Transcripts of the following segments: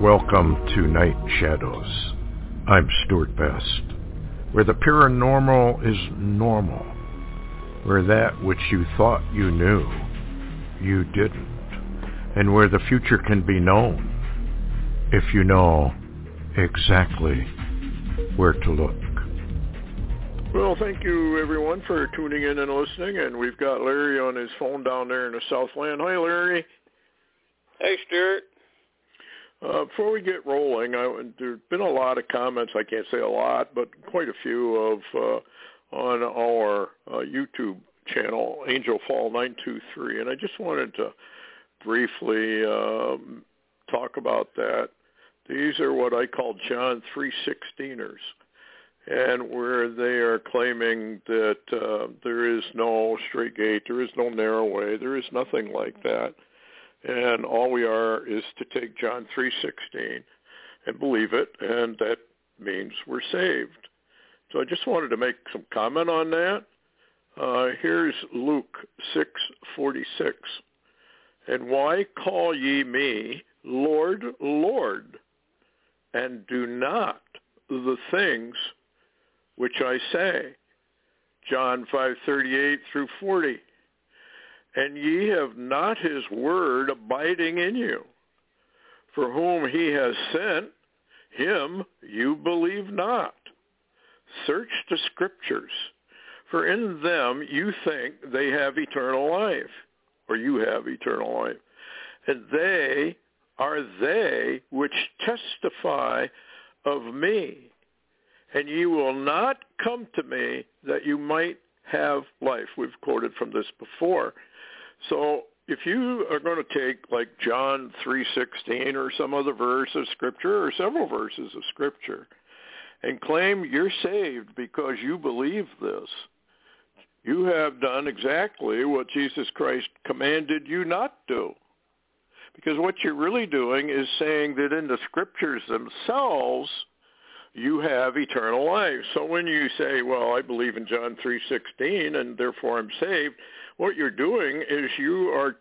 Welcome to Night Shadows. I'm Stewart Best, where the paranormal is normal, where that which you thought you knew, you didn't, and where the future can be known if you know exactly where to look. Well, thank you everyone for tuning in and listening, and we've got Larry on his phone down there in the Southland. Hi, Larry. Hey, Stewart. Uh, before we get rolling, I, there's been a lot of comments. I can't say a lot, but quite a few of uh, on our uh, YouTube channel, Angel Fall 923, and I just wanted to briefly um, talk about that. These are what I call John 316ers, and where they are claiming that uh, there is no straight gate, there is no narrow way, there is nothing like that and all we are is to take John 3:16 and believe it, and that means we're saved. So I just wanted to make some comment on that. Uh, here's Luke 6:46, and why call ye me Lord, Lord, and do not the things which I say? John 5:38 through 40 and ye have not his word abiding in you. For whom he has sent, him you believe not. Search the scriptures, for in them you think they have eternal life, or you have eternal life. And they are they which testify of me. And ye will not come to me that you might have life. We've quoted from this before. So if you are going to take like John 3:16 or some other verse of scripture or several verses of scripture and claim you're saved because you believe this, you have done exactly what Jesus Christ commanded you not to. Because what you're really doing is saying that in the scriptures themselves you have eternal life. So when you say, well, I believe in John 3:16 and therefore I'm saved, what you're doing is you are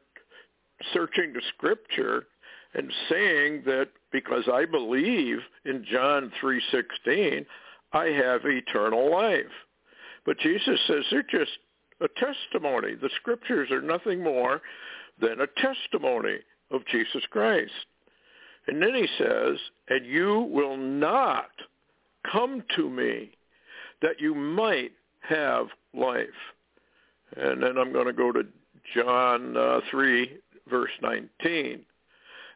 searching the scripture and saying that because I believe in John 3:16, I have eternal life. But Jesus says they're just a testimony. The scriptures are nothing more than a testimony of Jesus Christ. And then he says, and you will not come to me that you might have life. And then I'm going to go to John uh, 3, verse 19.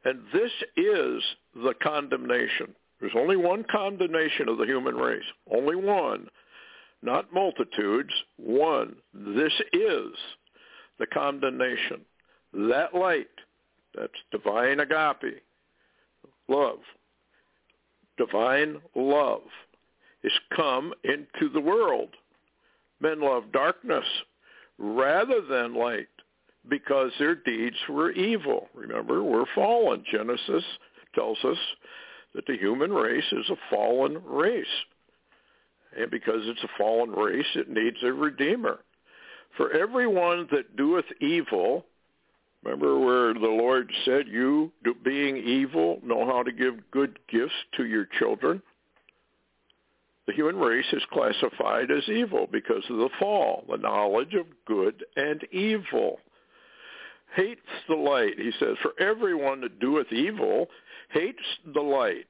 And this is the condemnation. There's only one condemnation of the human race. Only one. Not multitudes. One. This is the condemnation. That light, that's divine agape, love, divine love, is come into the world. Men love darkness rather than light because their deeds were evil. Remember, we're fallen. Genesis tells us that the human race is a fallen race. And because it's a fallen race, it needs a redeemer. For everyone that doeth evil, remember where the Lord said, you being evil know how to give good gifts to your children? The human race is classified as evil because of the fall, the knowledge of good and evil. Hates the light, he says, for everyone that doeth evil hates the light,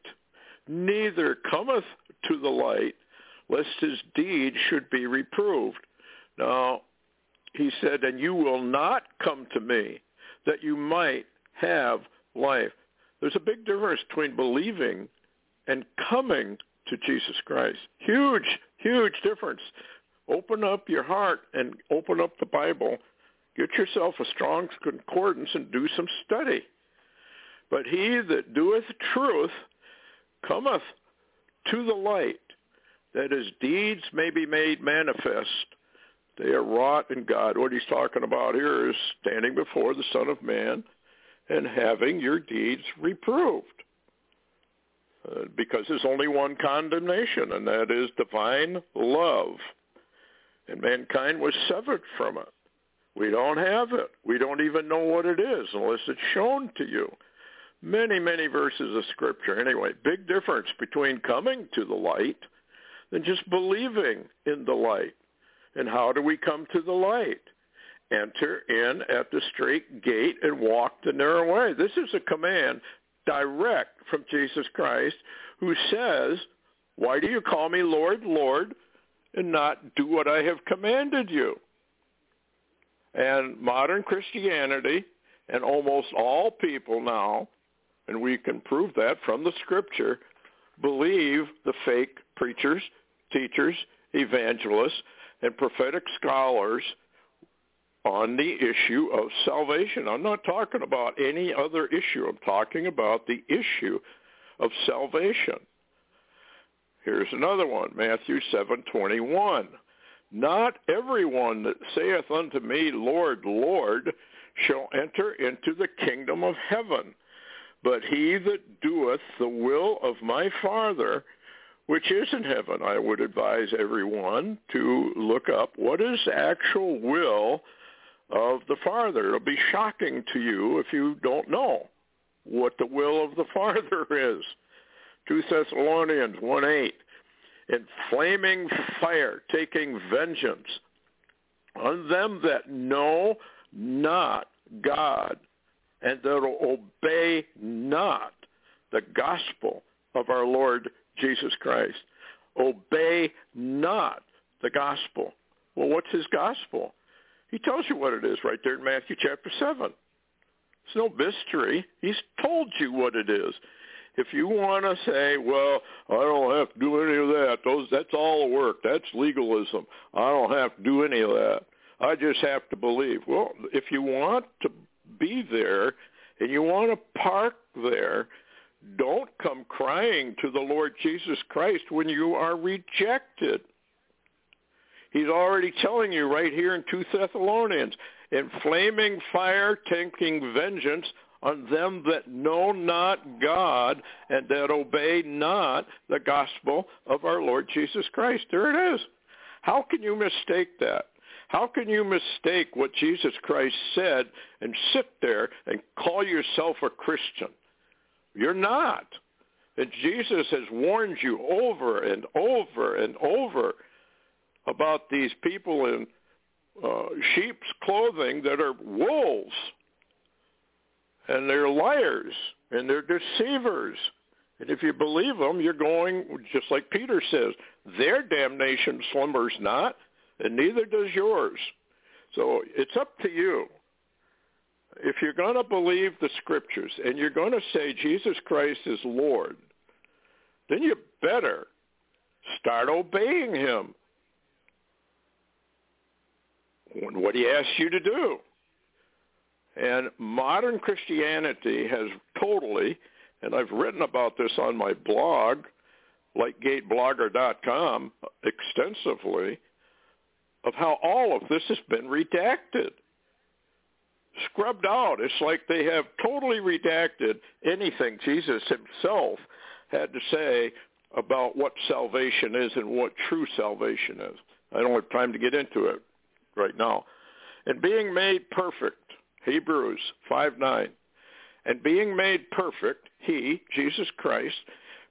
neither cometh to the light, lest his deed should be reproved. Now, he said, and you will not come to me that you might have life. There's a big difference between believing and coming to Jesus Christ. Huge, huge difference. Open up your heart and open up the Bible. Get yourself a strong concordance and do some study. But he that doeth truth cometh to the light, that his deeds may be made manifest. They are wrought in God. What he's talking about here is standing before the Son of Man and having your deeds reproved. Uh, because there's only one condemnation, and that is divine love. And mankind was severed from it. We don't have it. We don't even know what it is unless it's shown to you. Many, many verses of Scripture. Anyway, big difference between coming to the light than just believing in the light. And how do we come to the light? Enter in at the straight gate and walk the narrow way. This is a command direct from Jesus Christ who says, why do you call me Lord, Lord, and not do what I have commanded you? And modern Christianity and almost all people now, and we can prove that from the scripture, believe the fake preachers, teachers, evangelists, and prophetic scholars on the issue of salvation. I'm not talking about any other issue. I'm talking about the issue of salvation. Here's another one, Matthew 7:21. Not everyone that saith unto me, Lord, Lord, shall enter into the kingdom of heaven, but he that doeth the will of my Father which is in heaven. I would advise everyone to look up what is the actual will of the Father. It'll be shocking to you if you don't know what the will of the Father is. 2 Thessalonians 1.8, in flaming fire, taking vengeance on them that know not God and that obey not the gospel of our Lord Jesus Christ. Obey not the gospel. Well, what's his gospel? He tells you what it is right there in Matthew chapter 7. It's no mystery. He's told you what it is. If you want to say, well, I don't have to do any of that, those that's all the work. That's legalism. I don't have to do any of that. I just have to believe. Well, if you want to be there and you want to park there, don't come crying to the Lord Jesus Christ when you are rejected. He's already telling you right here in 2 Thessalonians, in flaming fire taking vengeance on them that know not God and that obey not the gospel of our Lord Jesus Christ. There it is. How can you mistake that? How can you mistake what Jesus Christ said and sit there and call yourself a Christian? You're not. And Jesus has warned you over and over and over about these people in uh, sheep's clothing that are wolves. And they're liars and they're deceivers. And if you believe them, you're going, just like Peter says, their damnation slumbers not, and neither does yours. So it's up to you if you're going to believe the scriptures and you're going to say Jesus Christ is Lord, then you better start obeying him what he asks you to do. And modern Christianity has totally, and I've written about this on my blog, lightgateblogger.com, extensively, of how all of this has been redacted scrubbed out. It's like they have totally redacted anything Jesus himself had to say about what salvation is and what true salvation is. I don't have time to get into it right now. And being made perfect, Hebrews 5.9, and being made perfect, he, Jesus Christ,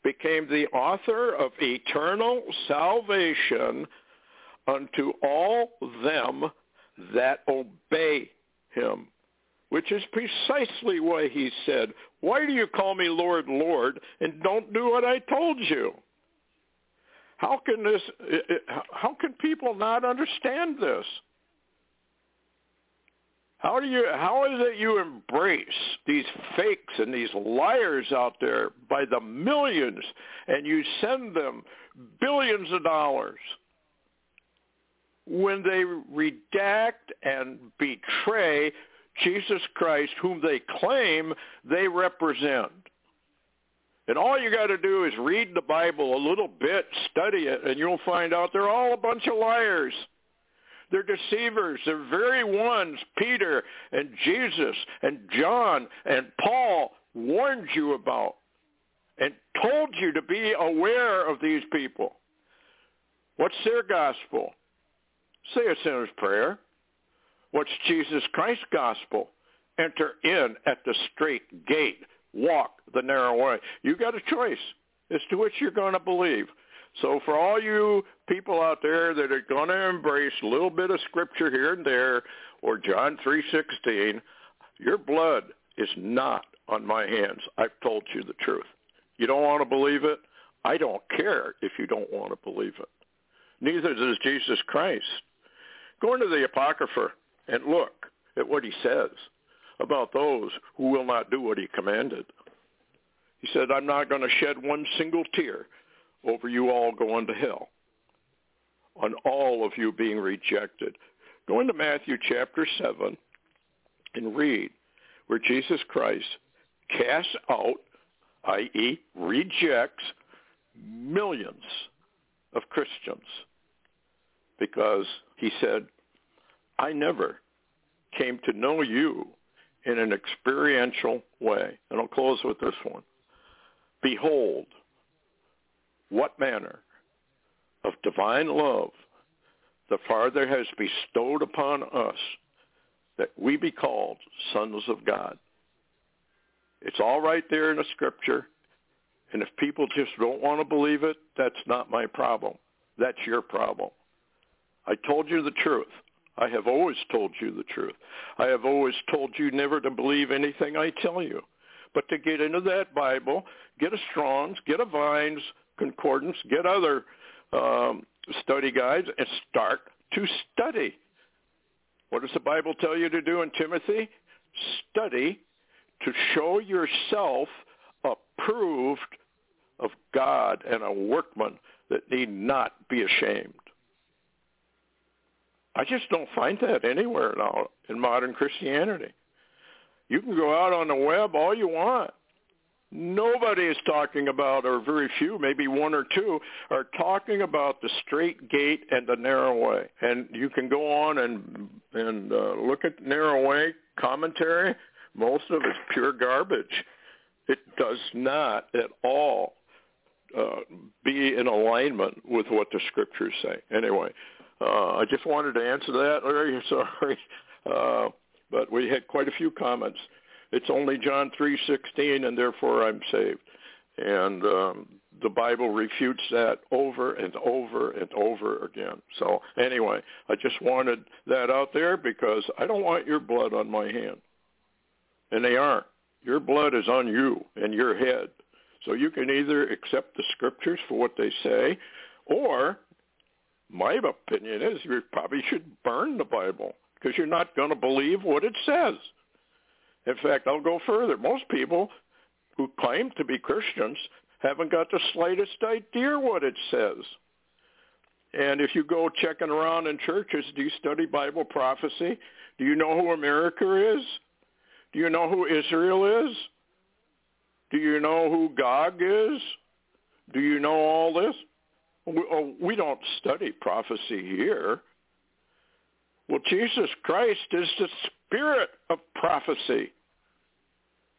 became the author of eternal salvation unto all them that obey him which is precisely why he said, why do you call me Lord, Lord, and don't do what I told you? How can this, how can people not understand this? How do you how is it you embrace these fakes and these liars out there by the millions and you send them billions of dollars when they redact and betray Jesus Christ whom they claim they represent? And all you got to do is read the Bible a little bit, study it, and you'll find out they're all a bunch of liars. They're deceivers. They're very ones Peter and Jesus and John and Paul warned you about and told you to be aware of these people. What's their gospel? Say a sinner's prayer. What's Jesus Christ's gospel? Enter in at the straight gate. Walk the narrow way. You got a choice as to which you're going to believe. So for all you people out there that are going to embrace a little bit of scripture here and there or John 3:16, your blood is not on my hands. I've told you the truth. You don't want to believe it? I don't care if you don't want to believe it. Neither does Jesus Christ. Go into the Apocrypha and look at what he says about those who will not do what he commanded. He said, I'm not going to shed one single tear over you all going to hell, on all of you being rejected. Go into Matthew chapter 7 and read where Jesus Christ casts out, i.e. rejects, millions of Christians because he said, I never came to know you in an experiential way. And I'll close with this one. Behold, what manner of divine love the Father has bestowed upon us that we be called sons of God. It's all right there in the scripture. And if people just don't want to believe it, that's not my problem. That's your problem. I told you the truth. I have always told you the truth. I have always told you never to believe anything I tell you, but to get into that Bible, get a Strong's, get a Vine's, concordance, get other um, study guides, and start to study. What does the Bible tell you to do in Timothy? Study to show yourself approved of God and a workman that need not be ashamed. I just don't find that anywhere now in modern Christianity. You can go out on the web all you want Nobody is talking about, or very few, maybe one or two, are talking about the straight gate and the narrow way. And you can go on and and uh, look at narrow way commentary. Most of it's pure garbage. It does not at all uh, be in alignment with what the scriptures say. Anyway, uh, I just wanted to answer that. Larry, sorry, uh, but we had quite a few comments it's only John 3:16 and therefore I'm saved. And um, the Bible refutes that over and over and over again. So anyway, I just wanted that out there because I don't want your blood on my hand. And they aren't. Your blood is on you and your head. So you can either accept the scriptures for what they say or my opinion is you probably should burn the Bible because you're not going to believe what it says. In fact, I'll go further. Most people who claim to be Christians haven't got the slightest idea what it says. And if you go checking around in churches, do you study Bible prophecy? Do you know who America is? Do you know who Israel is? Do you know who Gog is? Do you know all this? We, oh, we don't study prophecy here. Well, Jesus Christ is the spirit of prophecy.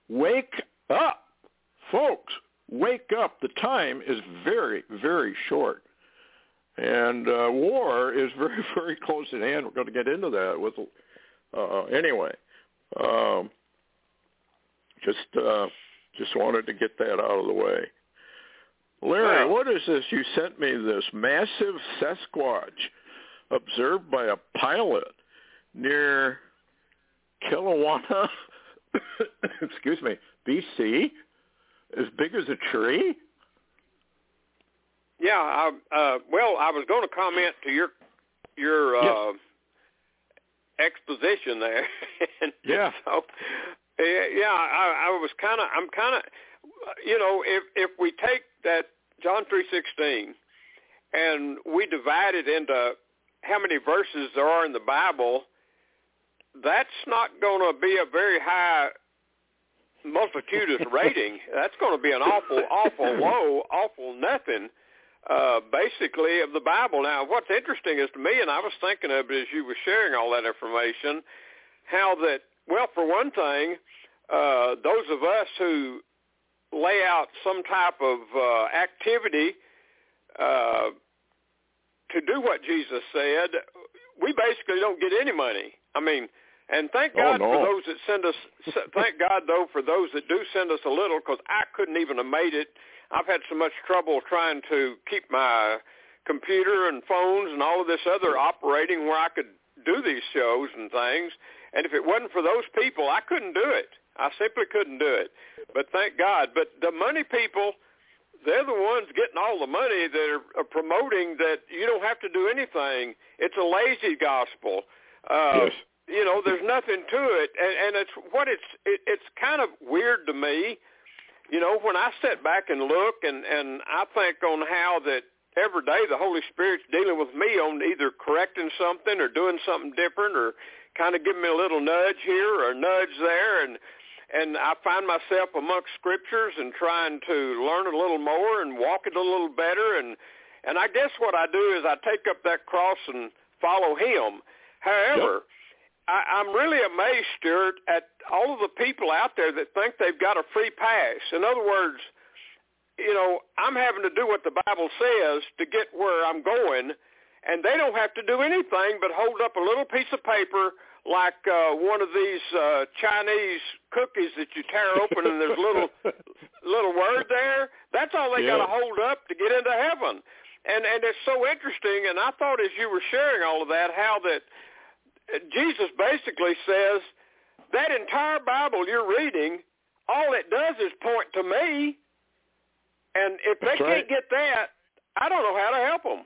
Wake up, folks. Wake up. The time is very, very short. And uh, war is very, very close at hand. We're going to get into that with, uh, anyway. Um, just, uh, just wanted to get that out of the way. Larry, what is this? You sent me this massive Sasquatch observed by a pilot near Kelowna, excuse me, BC, as big as a tree? Yeah, I, uh, well, I was going to comment to your your uh, exposition there. and yeah. So, yeah, I, I was kind of, I'm kind of, you know, if if we take that John three sixteen, and we divide it into how many verses there are in the Bible, that's not going to be a very high multitudinous rating. That's going to be an awful, awful low, awful nothing, uh, basically, of the Bible. Now, what's interesting is to me, and I was thinking of it as you were sharing all that information, how that, well, for one thing, uh, those of us who lay out some type of uh, activity uh, to do what Jesus said, we basically don't get any money. I mean, and thank Oh, God no. for those that send us. thank God though for those that do send us a little, because I couldn't even have made it. I've had so much trouble trying to keep my computer and phones and all of this other operating where I could do these shows and things. And if it wasn't for those people, I couldn't do it. I simply couldn't do it. But thank God. But the money people, they're the ones getting all the money that are, are promoting that you don't have to do anything. It's a lazy gospel. Uh, Yes. You know, there's nothing to it, and, and it's what it's. It, it's kind of weird to me. You know, when I sit back and look, and and I think on how that every day the Holy Spirit's dealing with me on either correcting something or doing something different, or kind of giving me a little nudge here or a nudge there, and and I find myself amongst scriptures and trying to learn a little more and walk it a little better and and I guess what I do is I take up that cross and follow him. However, I, I'm really amazed, Stewart, at all of the people out there that think they've got a free pass. In other words, you know, I'm having to do what the Bible says to get where I'm going, and they don't have to do anything but hold up a little piece of paper like uh, one of these uh, Chinese cookies that you tear open and there's a little little word there. That's all they Yeah. got to hold up to get into heaven. And and it's so interesting. And I thought as you were sharing all of that, how that uh, Jesus basically says that entire Bible you're reading, all it does is point to me. And if That's they right. can't get that, I don't know how to help them.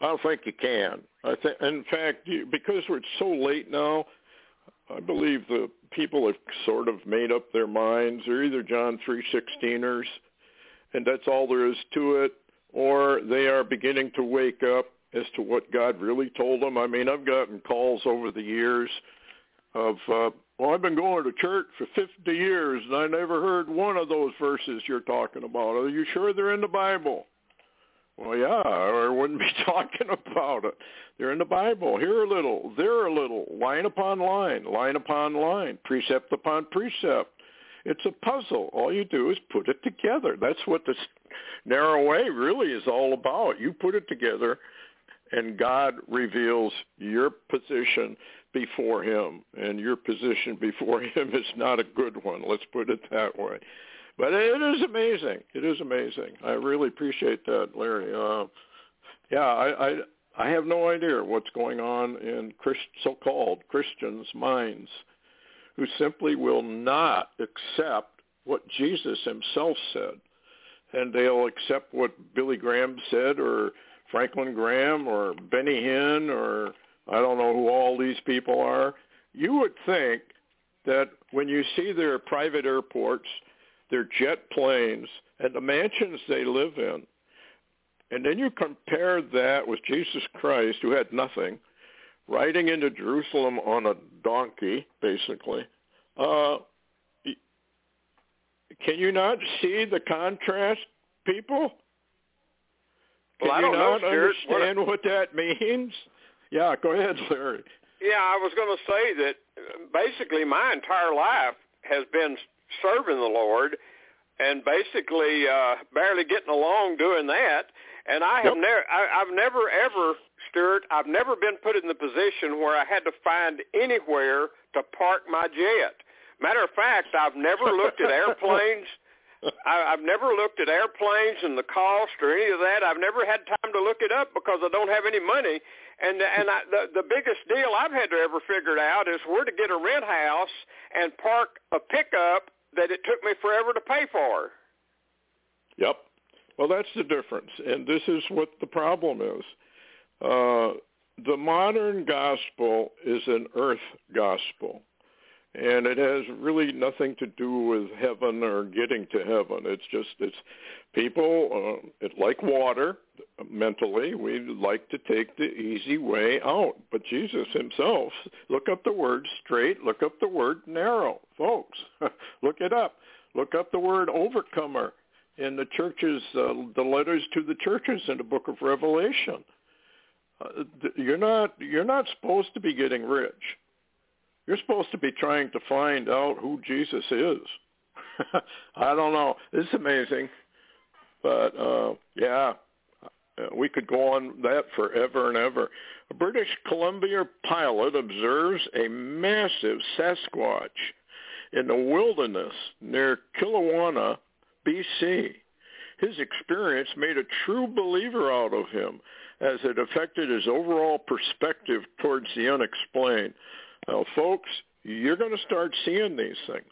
I don't think you can. I think, in fact, because it's so late now, I believe the people have sort of made up their minds. They're either John three sixteeners, and that's all there is to it, or they are beginning to wake up as to what God really told them. I mean, I've gotten calls over the years of, uh, well, I've been going to church for 50 years, and I never heard one of those verses you're talking about. Are you sure they're in the Bible? Well, yeah, or I wouldn't be talking about it. They're in the Bible. Here a little, there a little, line upon line, line upon line, precept upon precept. It's a puzzle. All you do is put it together. That's what this narrow way really is all about. You put it together, and God reveals your position before him, and your position before him is not a good one. Let's put it that way. But it is amazing. It is amazing. I really appreciate that, Larry. Uh, yeah, I, I I have no idea what's going on in Christ, so-called Christians' minds, who simply will not accept what Jesus himself said, and they'll accept what Billy Graham said, or Franklin Graham, or Benny Hinn, or I don't know who all these people are. You would think that when you see their private airports their jet planes, and the mansions they live in. And then you compare that with Jesus Christ, who had nothing, riding into Jerusalem on a donkey, basically. Uh, can you not see the contrast, people? Can Well, I you don't know, not. What- understand what that means? Yeah, go ahead, Larry. Yeah, I was going to say that basically my entire life has been serving the Lord and basically uh, barely getting along doing that. And I have Yep. never, I, I've never ever, Stewart, I've never been put in the position where I had to find anywhere to park my jet. Matter of fact, I've never looked at airplanes. I, I've never looked at airplanes and the cost or any of that. I've never had time to look it up because I don't have any money. And and I, the the biggest deal I've had to ever figure out is where to get a rent house and park a pickup that it took me forever to pay for. Yep. Well, that's the difference, and this is what the problem is. Uh, the modern gospel is an earth gospel and it has really nothing to do with heaven or getting to heaven. It's just it's people uh, it like water mentally. We like to take the easy way out, but Jesus Himself look up the word straight, look up the word narrow, folks. look it up. Look up the word overcomer in the churches, uh, the letters to the churches in the book of Revelation. Uh, you're not you're not supposed to be getting rich you're supposed to be trying to find out who Jesus is. I don't know. It's amazing. But uh yeah, uh, we could go on that forever and ever. A British Columbia pilot observes a massive Sasquatch in the wilderness near Kelowna, BC. His experience made a true believer out of him as it affected his overall perspective towards the unexplained. Now, folks, you're going to start seeing these things.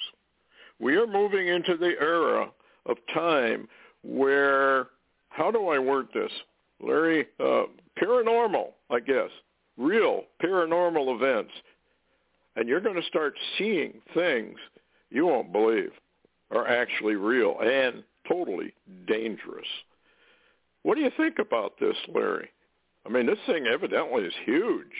We are moving into the era of time where, how do I word this? Larry, uh, paranormal, I guess, real paranormal events. And you're going to start seeing things you won't believe are actually real and totally dangerous. What do you think about this, Larry? I mean, this thing evidently is huge.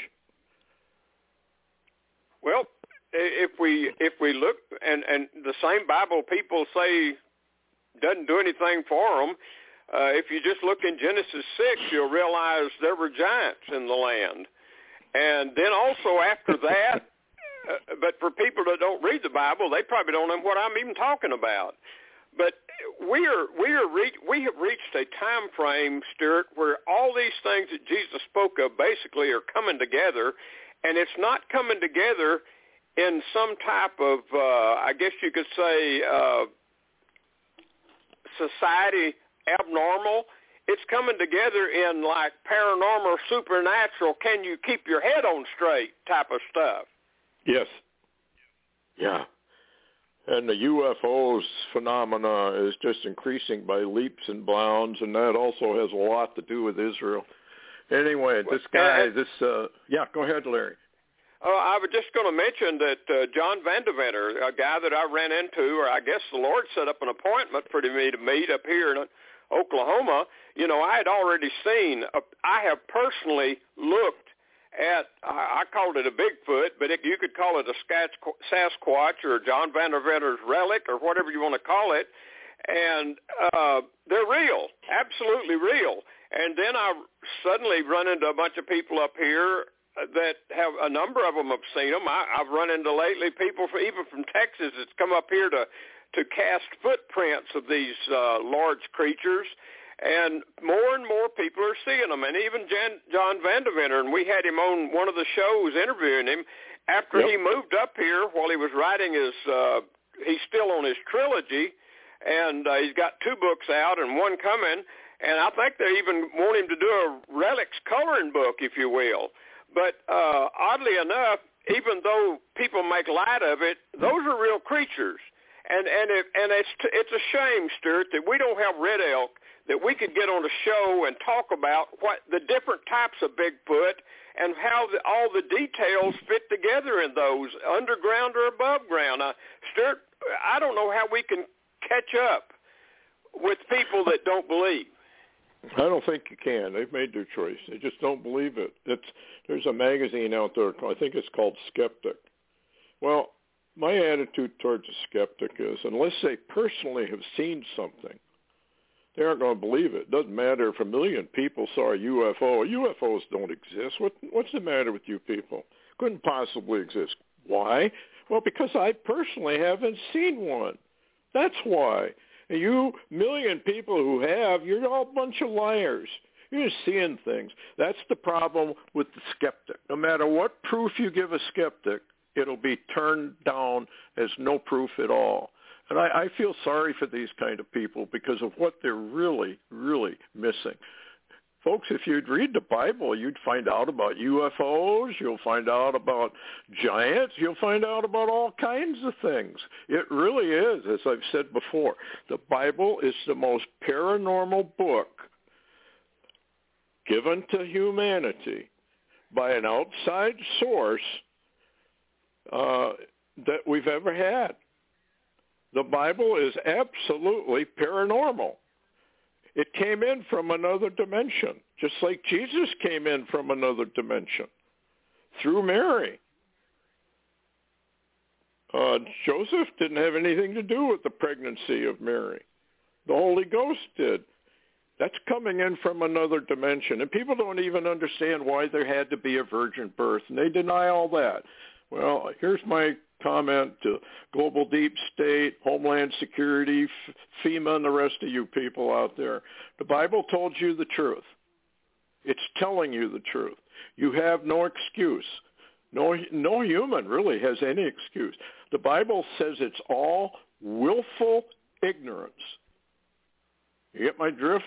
Well, if we if we look and and the same Bible people say doesn't do anything for them. Uh, if you just look in Genesis six, you'll realize there were giants in the land, and then also after that. Uh, but for people that don't read the Bible, they probably don't know what I'm even talking about. But we are we are re- we have reached a time frame, Stewart, where all these things that Jesus spoke of basically are coming together, and it's not coming together in some type of, uh, I guess you could say, uh, society abnormal. It's coming together in like paranormal, supernatural, can you keep your head on straight type of stuff. Yes. Yeah. And the UFOs phenomena is just increasing by leaps and bounds, and that also has a lot to do with Israel. Anyway, this guy, this uh, yeah, go ahead, Larry. Uh, I was just going to mention that uh, John Vandeventer, a guy that I ran into, or I guess the Lord set up an appointment for me to meet up here in Oklahoma. You know, I had already seen. A, I have personally looked at. I, I called it a Bigfoot, but it, you could call it a Sasquatch or John Vandeventer's relic or whatever you want to call it. And uh, they're real, absolutely real. And then I suddenly run into a bunch of people up here that have a number of them have seen them. I, I've run into lately people from, even from Texas that's come up here to to cast footprints of these uh, large creatures, and more and more people are seeing them. And even Jan, John Vandeventer, and we had him on one of the shows interviewing him after yep. he moved up here while he was writing his. Uh, he's still on his trilogy, and uh, he's got two books out and one coming and I think they even want him to do a relics coloring book, if you will. But uh, oddly enough, even though people make light of it, those are real creatures. And and it, and it's it's a shame, Stewart, that we don't have red elk that we could get on a show and talk about what the different types of Bigfoot and how the, all the details fit together in those underground or above ground. Uh, Stewart, I don't know how we can catch up with people that don't believe. I don't think you can. They've made their choice. They just don't believe it. It's there's a magazine out there. I think it's called Skeptic. Well, my attitude towards a skeptic is unless they personally have seen something, they aren't going to believe it. It doesn't matter if a million people saw a UFO. UFOs don't exist. What what's the matter with you people? Couldn't possibly exist. Why? Well, because I personally haven't seen one. That's why you million people who have, you're all a bunch of liars. You're just seeing things. That's the problem with the skeptic. No matter what proof you give a skeptic, it'll be turned down as no proof at all. And I, I feel sorry for these kind of people because of what they're really, really missing. Folks, if you'd read the Bible, you'd find out about UFOs, you'll find out about giants, you'll find out about all kinds of things. It really is, as I've said before. The Bible is the most paranormal book given to humanity by an outside source uh, that we've ever had. The Bible is absolutely paranormal. It came in from another dimension, just like Jesus came in from another dimension through Mary. Uh, Joseph didn't have anything to do with the pregnancy of Mary. The Holy Ghost did. That's coming in from another dimension. And people don't even understand why there had to be a virgin birth, and they deny all that. Well, here's my comment to Global Deep State, Homeland Security, FEMA, and the rest of you people out there. The Bible told you the truth. It's telling you the truth. You have no excuse. No, no human really has any excuse. The Bible says it's all willful ignorance. You get my drift?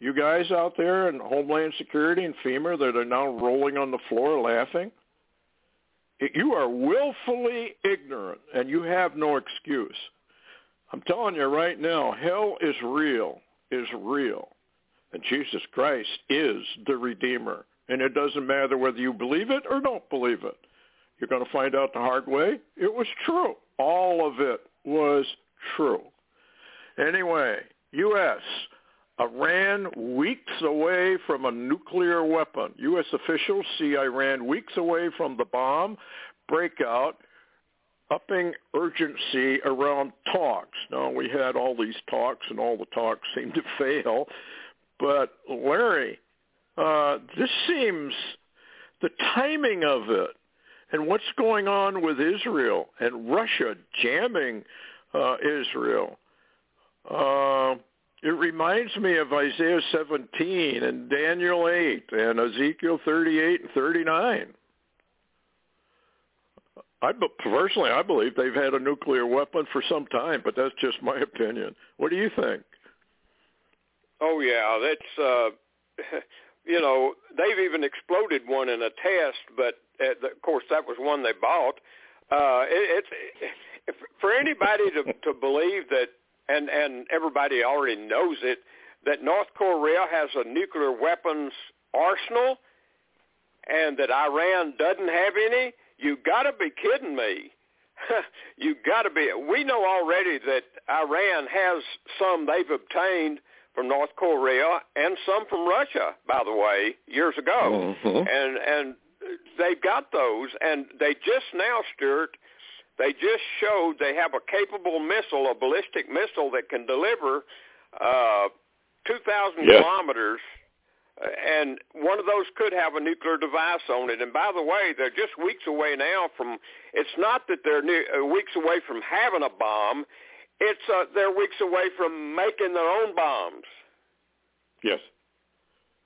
You guys out there in Homeland Security and FEMA that are now rolling on the floor laughing? You are willfully ignorant and you have no excuse. I'm telling you right now, hell is real, is real. And Jesus Christ is the Redeemer. And it doesn't matter whether you believe it or don't believe it. You're going to find out the hard way. It was true. All of it was true. Anyway, U.S. Iran weeks away from a nuclear weapon. U.S. officials see Iran weeks away from the bomb breakout, upping urgency around talks. Now, we had all these talks, and all the talks seemed to fail. But, Larry, uh, this seems the timing of it and what's going on with Israel and Russia jamming uh, Israel. Uh, it reminds me of Isaiah 17 and Daniel 8 and Ezekiel 38 and 39. I personally, I believe they've had a nuclear weapon for some time, but that's just my opinion. What do you think? Oh yeah, that's uh, you know they've even exploded one in a test, but uh, of course that was one they bought. Uh, it, it's for anybody to to believe that and and everybody already knows it that North Korea has a nuclear weapons arsenal and that Iran doesn't have any, you got to be kidding me. you got to be. We know already that Iran has some they've obtained from North Korea and some from Russia, by the way, years ago. Mm-hmm. And and they've got those and they just now, Stewart, they just showed they have a capable missile, a ballistic missile that can deliver uh, 2,000 yeah. kilometers, and one of those could have a nuclear device on it. And by the way, they're just weeks away now from. It's not that they're new, uh, weeks away from having a bomb. It's uh, they're weeks away from making their own bombs. Yes.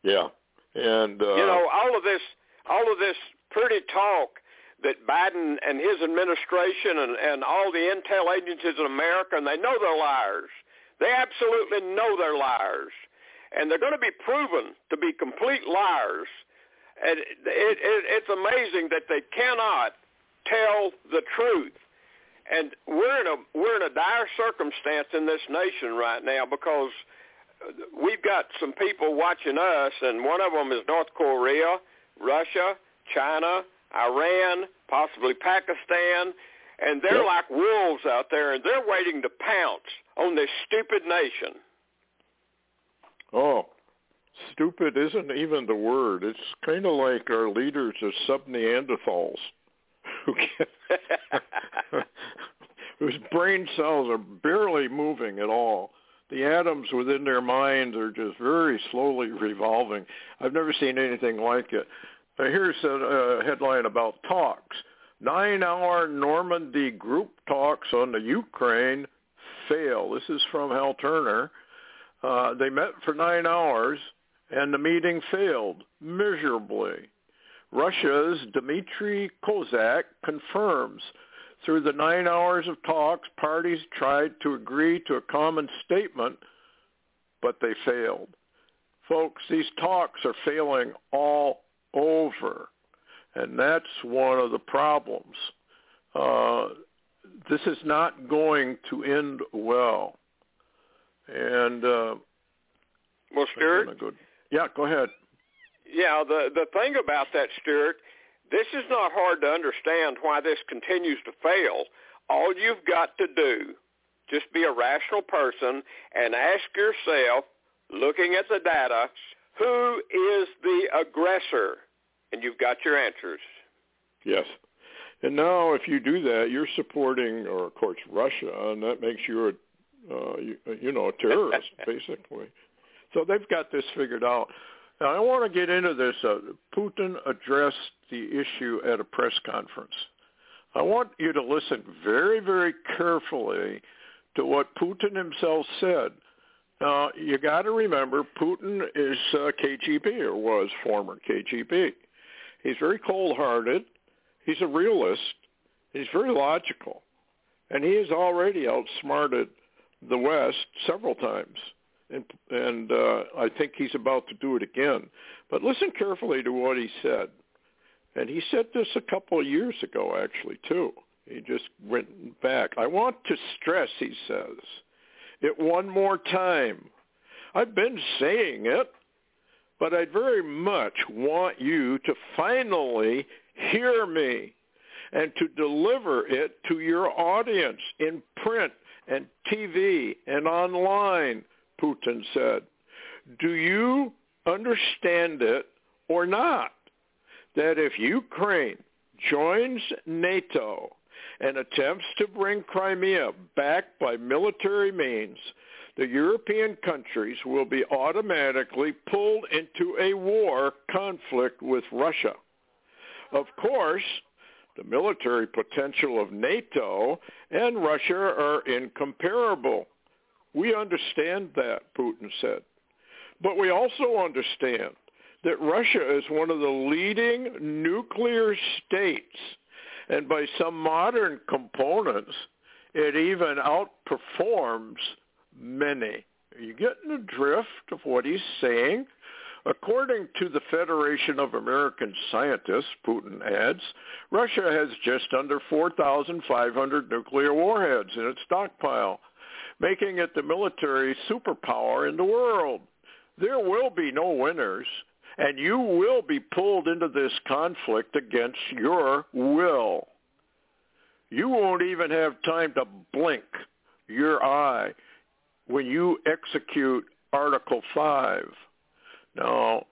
Yeah. And uh, you know all of this, all of this pretty talk that Biden and his administration and, and all the intel agencies in America, and they know they're liars. They absolutely know they're liars. And they're going to be proven to be complete liars. And it, it, it, it's amazing that they cannot tell the truth. And we're in a we're in a dire circumstance in this nation right now because we've got some people watching us, and one of them is North Korea, Russia, China, Iran, possibly Pakistan, and they're yep. like wolves out there, and they're waiting to pounce on this stupid nation. Oh, stupid isn't even the word. It's kind of like our leaders are sub-Neanderthals who whose brain cells are barely moving at all. The atoms within their minds are just very slowly revolving. I've never seen anything like it. Here's a uh, headline about talks. Nine-hour Normandy group talks on the Ukraine fail. This is from Hal Turner. Uh, they met for nine hours, and the meeting failed miserably. Russia's Dmitry Kozak confirms through the nine hours of talks, parties tried to agree to a common statement, but they failed. Folks, these talks are failing all over. And that's one of the problems. Uh, this is not going to end well. And uh, well, Stewart. go, yeah, go ahead. Yeah, the the thing about that, Stewart, this is not hard to understand why this continues to fail. All you've got to do, just be a rational person and ask yourself, looking at the data, who is the aggressor? And you've got your answers. Yes. And now, if you do that, you're supporting, or of course, Russia, and that makes you a, uh, you, you know, a terrorist, basically. So they've got this figured out. Now, I want to get into this. Uh, Putin addressed the issue at a press conference. I want you to listen very, very carefully to what Putin himself said. Now, you got to remember, Putin is uh, KGB or was former KGB. He's very cold-hearted. He's a realist. He's very logical. And he has already outsmarted the West several times and and uh, I think he's about to do it again. But listen carefully to what he said, and he said this a couple of years ago, actually, too. He just went back. I want to stress, he says, it one more time. I've been saying it, but I very much want you to finally hear me and to deliver it to your audience in print and TV and online Putin said. Do you understand it or not? That if Ukraine joins NATO and attempts to bring Crimea back by military means, the European countries will be automatically pulled into a war conflict with Russia. Of course, the military potential of NATO and Russia are incomparable. We understand that, Putin said. But we also understand that Russia is one of the leading nuclear states, and by some modern components, it even outperforms many. Are you getting the drift of what he's saying? According to the Federation of American Scientists, Putin adds, Russia has just under 4,500 nuclear warheads in its stockpile, making it the military superpower in the world. There will be no winners, and you will be pulled into this conflict against your will. You won't even have time to blink your eye when you execute Article 5. Now,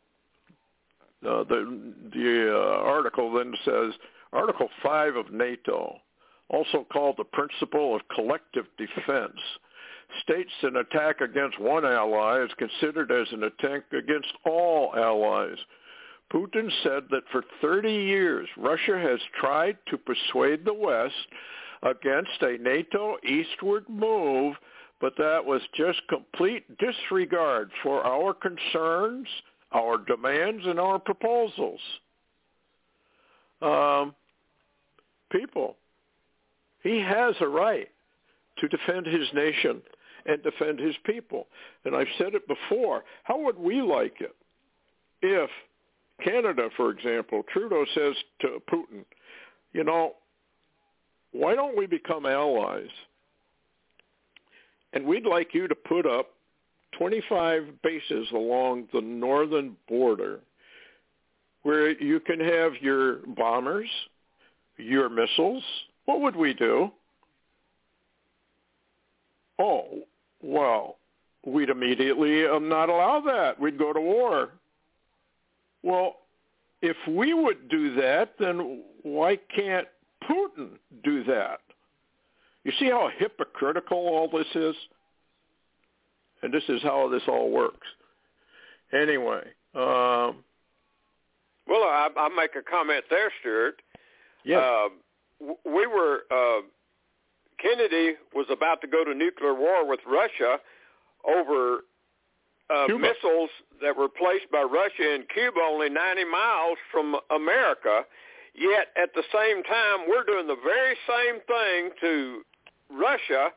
uh, the, the uh, article then says, Article 5 of NATO, also called the Principle of Collective Defense, states an attack against one ally is considered as an attack against all allies. Putin said that for 30 years, Russia has tried to persuade the West against a NATO eastward move, but that was just complete disregard for our concerns, our demands, and our proposals. Um, people, he has a right to defend his nation and defend his people. And I've said it before. How would we like it if Canada, for example, Trudeau says to Putin, you know, why don't we become allies? And we'd like you to put up 25 bases along the northern border where you can have your bombers, your missiles. What would we do? Oh, well, we'd immediately um, not allow that. We'd go to war. Well, if we would do that, then why can't Putin do that? You see how hypocritical all this is? And this is how this all works. Anyway. Um, well, I, I'll make a comment there, Stewart. Yeah. Uh, we were uh, Kennedy was about to go to nuclear war with Russia over uh, missiles that were placed by Russia in Cuba only 90 miles from America. Yet at the same time, we're doing the very same thing to Russia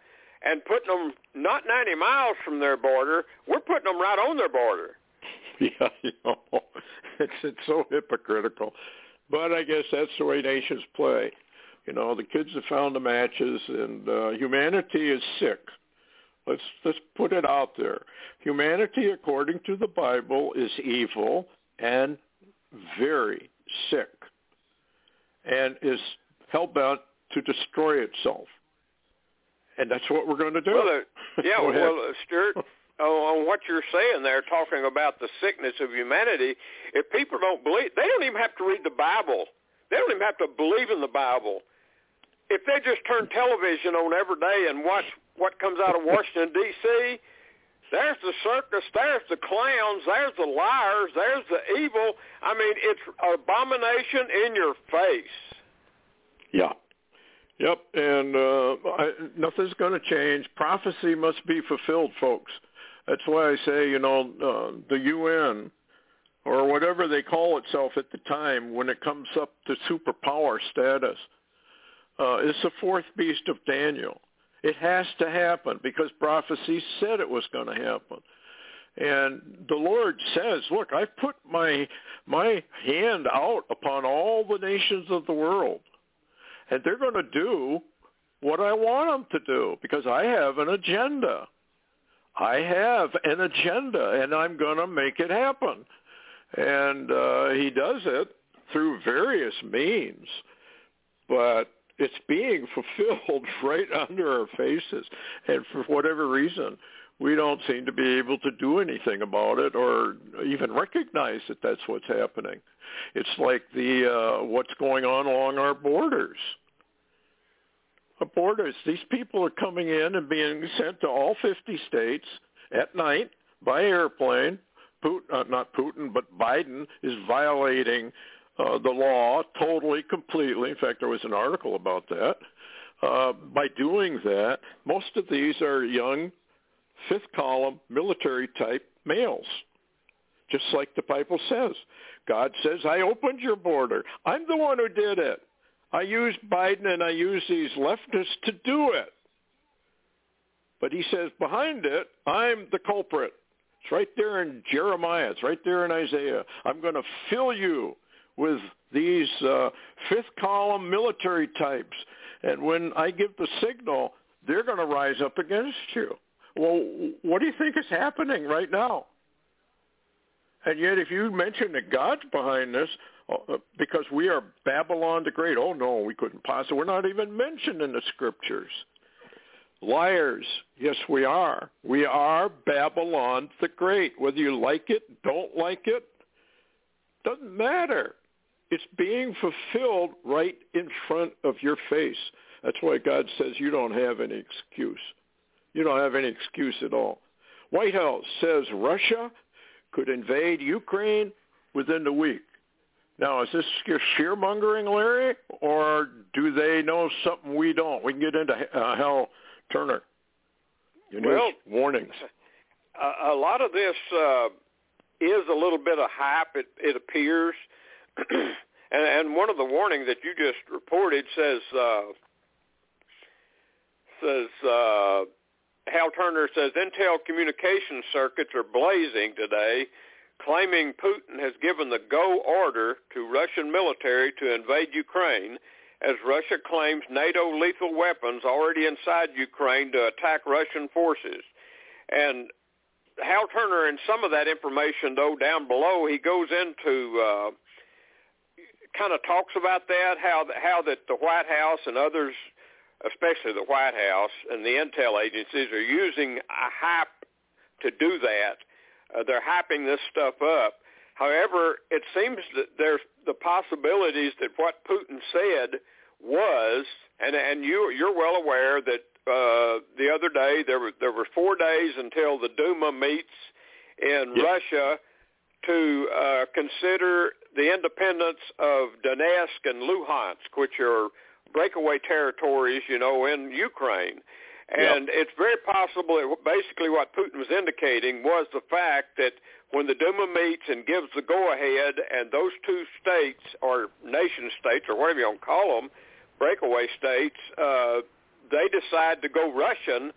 and putting them not 90 miles from their border. We're putting them right on their border. Yeah, you know, it's it's so hypocritical, but I guess that's the way nations play. You know, the kids have found the matches, and uh, humanity is sick. Let's let's put it out there. Humanity, according to the Bible, is evil and very sick and is hell-bent to destroy itself. And that's what we're going to do. Well, uh, yeah, well, uh, Stewart, on what you're saying there, talking about the sickness of humanity, if people don't believe, they don't even have to read the Bible. They don't even have to believe in the Bible. If they just turn television on every day and watch what comes out of Washington, D.C., there's the circus, there's the clowns, there's the liars, there's the evil. I mean, it's abomination in your face. Yeah. Yep, and uh, I, nothing's going to change. Prophecy must be fulfilled, folks. That's why I say, you know, uh, the UN or whatever they call itself at the time when it comes up to superpower status uh, is the fourth beast of Daniel. It has to happen because prophecy said it was going to happen. And the Lord says, look, I've put my my hand out upon all the nations of the world. And they're going to do what I want them to do because I have an agenda. I have an agenda and I'm going to make it happen. And uh, he does it through various means. But it's being fulfilled right under our faces. And for whatever reason, we don't seem to be able to do anything about it or even recognize that that's what's happening. It's like the uh, what's going on along our borders. Our borders. These people are coming in and being sent to all 50 states at night by airplane. Putin, uh, not Putin, but Biden is violating uh, the law totally, completely. In fact, there was an article about that. Uh, by doing that, most of these are young, fifth column military type males, just like the Bible says. God says, I opened your border. I'm the one who did it. I used Biden and I used these leftists to do it. But he says behind it, I'm the culprit. It's right there in Jeremiah. It's right there in Isaiah. I'm going to fill you with these uh, fifth column military types. And when I give the signal, they're going to rise up against you. Well, what do you think is happening right now? And yet, if you mention that God's behind this, uh, because we are Babylon the Great, oh no, we couldn't possibly. We're not even mentioned in the scriptures. Liars, yes, we are. We are Babylon the Great. Whether you like it, don't like it, doesn't matter. It's being fulfilled right in front of your face. That's why God says you don't have any excuse. You don't have any excuse at all. White House says Russia could invade Ukraine within the week. Now, is this your sheer mongering, Larry, or do they know something we don't? We can get into uh, Hal Turner. Your well, warnings. A, a lot of this uh, is a little bit of hype. It, it appears. and, and one of the warnings that you just reported says uh, says uh, Hal Turner says Intel communication circuits are blazing today, claiming Putin has given the go order to Russian military to invade Ukraine as Russia claims NATO lethal weapons already inside Ukraine to attack Russian forces. And Hal Turner, in some of that information, though, down below, he goes into uh, kind of talks about that, how how that the White House and others, especially the White House and the intel agencies, are using a hype to do that. Uh, they're hyping this stuff up. However, it seems that there's the possibilities that what Putin said was, and and you you're well aware that uh, the other day there were there were four days until the Duma meets in. Russia to uh, consider the independence of Donetsk and Luhansk, which are breakaway territories, you know, in Ukraine. And yep. it's very possible that basically what Putin was indicating was the fact that when the Duma meets and gives the go-ahead and those two states or nation states or whatever you want to call them, breakaway states, uh, they decide to go Russian,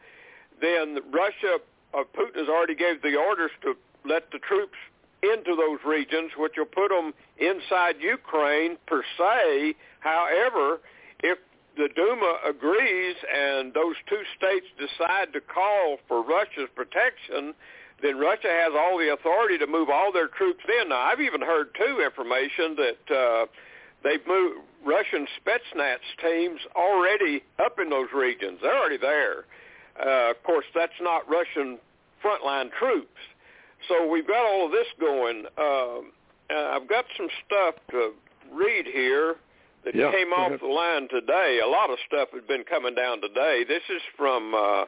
then Russia, uh, Putin has already gave the orders to let the troops into those regions, which will put them inside Ukraine per se. However, if the Duma agrees and those two states decide to call for Russia's protection, then Russia has all the authority to move all their troops in. Now, I've even heard too information that uh, they've moved Russian Spetsnaz teams already up in those regions. They're already there. Uh, of course, that's not Russian frontline troops. So we've got all of this going. Um, I've got some stuff to read here that yeah, came off the line today. A lot of stuff has been coming down today. This is from uh,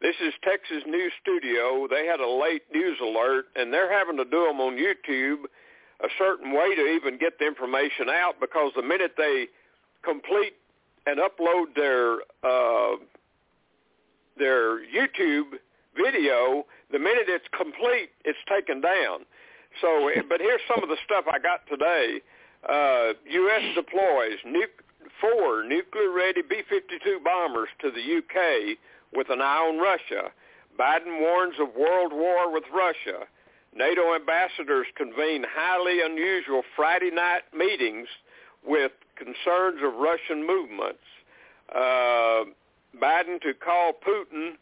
this is Texas News Studio. They had a late news alert, and they're having to do them on YouTube a certain way to even get the information out because the minute they complete and upload their uh, their YouTube video, the minute it's complete, it's taken down. So, but here's some of the stuff I got today. Uh, U.S. deploys nu- four nuclear-ready B-52 bombers to the U.K. with an eye on Russia. Biden warns of world war with Russia. NATO ambassadors convene highly unusual Friday night meetings with concerns of Russian movements. Uh, Biden to call Putin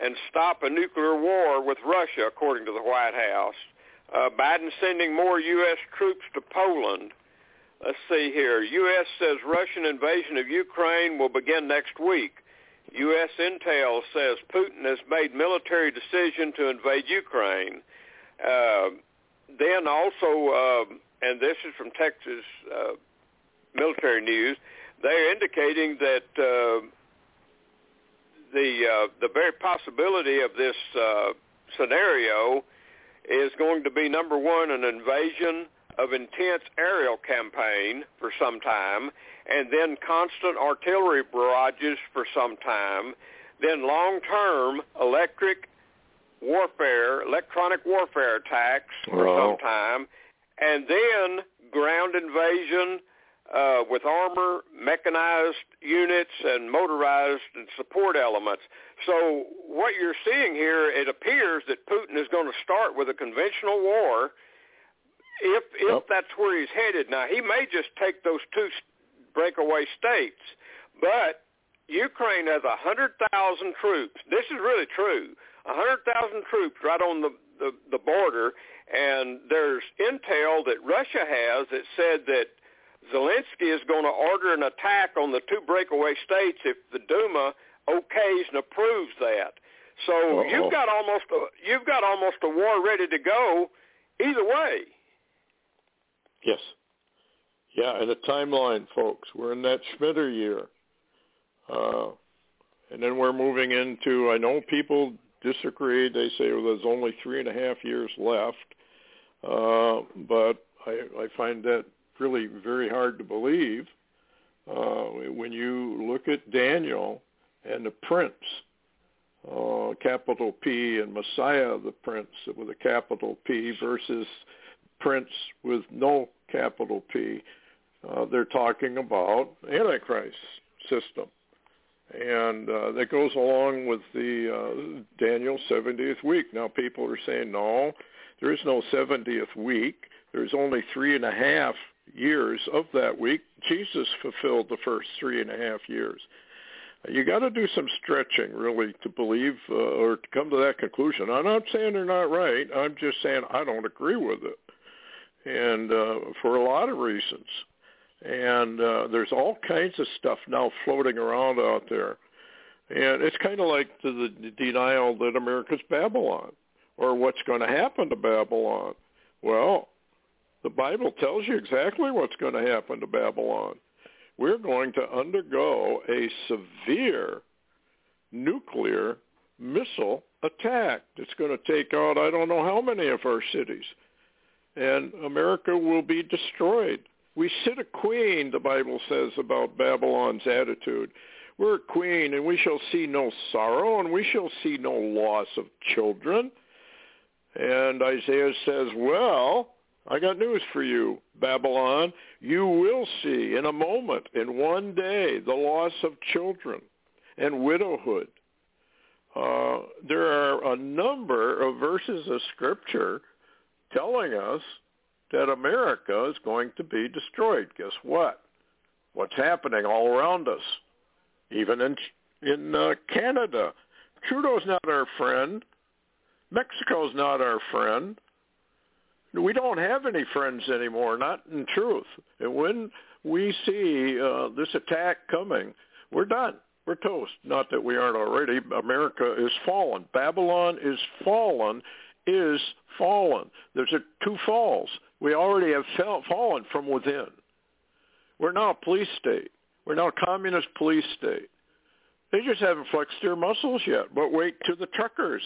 and stop a nuclear war with Russia, according to the White House. Uh, Biden sending more U.S. troops to Poland. Let's see here. U.S. says Russian invasion of Ukraine will begin next week. U.S. intel says Putin has made military decision to invade Ukraine. Uh, then also, uh, and this is from Texas uh, military news, they're indicating that uh, the uh, the very possibility of this uh, scenario is going to be number one an invasion of intense aerial campaign for some time, and then constant artillery barrages for some time, then long-term electric warfare, electronic warfare attacks for some time, and then ground invasion uh, with armor, mechanized units, and motorized and support elements. So what you're seeing here, it appears that Putin is going to start with a conventional war if if Yep. that's where he's headed. Now he may just take those two breakaway states, but Ukraine has a hundred thousand troops. This is really true. A hundred thousand troops right on the, the the border, and there's intel that Russia has that said that Zelensky is going to order an attack on the two breakaway states if the Duma okays and approves that. So Uh-oh. you've got almost a, you've got almost a war ready to go either way. Yes. Yeah, and a timeline, folks. We're in that Shemitah year. Uh, and then we're moving into, I know people disagree. They say well, there's only three and a half years left. Uh, but I, I find that really very hard to believe. Uh, when you look at Daniel and the Prince, uh, capital P, and Messiah the Prince with a capital P versus Prince with no capital P, uh, they're talking about Antichrist system. And uh, that goes along with the uh, Daniel 70th week. Now people are saying, no, there is no 70th week. There's only three and a half years of that week. Jesus fulfilled the first three and a half years. You got to do some stretching, really, to believe uh, or to come to that conclusion. I'm not saying they're not right. I'm just saying I don't agree with it, and uh, for a lot of reasons. And uh, there's all kinds of stuff now floating around out there, and it's kind of like the, the denial that America's Babylon, or what's going to happen to Babylon. Well, the Bible tells you exactly what's going to happen to Babylon. We're going to undergo a severe nuclear missile attack that's going to take out I don't know how many of our cities. And America will be destroyed. We sit a queen, the Bible says about Babylon's attitude. We're a queen, and we shall see no sorrow, and we shall see no loss of children. And Isaiah says, well, I got news for you, Babylon. You will see in a moment, in one day, the loss of children and widowhood. Uh, there are a number of verses of Scripture telling us that America is going to be destroyed. Guess what? What's happening all around us, even in in uh, Canada. Trudeau's not our friend. Mexico's not our friend. We don't have any friends anymore, not in truth. And when we see uh, this attack coming, we're done. We're toast. Not that we aren't already. America is fallen. Babylon is fallen, is fallen. There's a, two falls. We already have fell, fallen from within. We're now a police state. We're now a communist police state. They just haven't flexed their muscles yet. But wait to the truckers.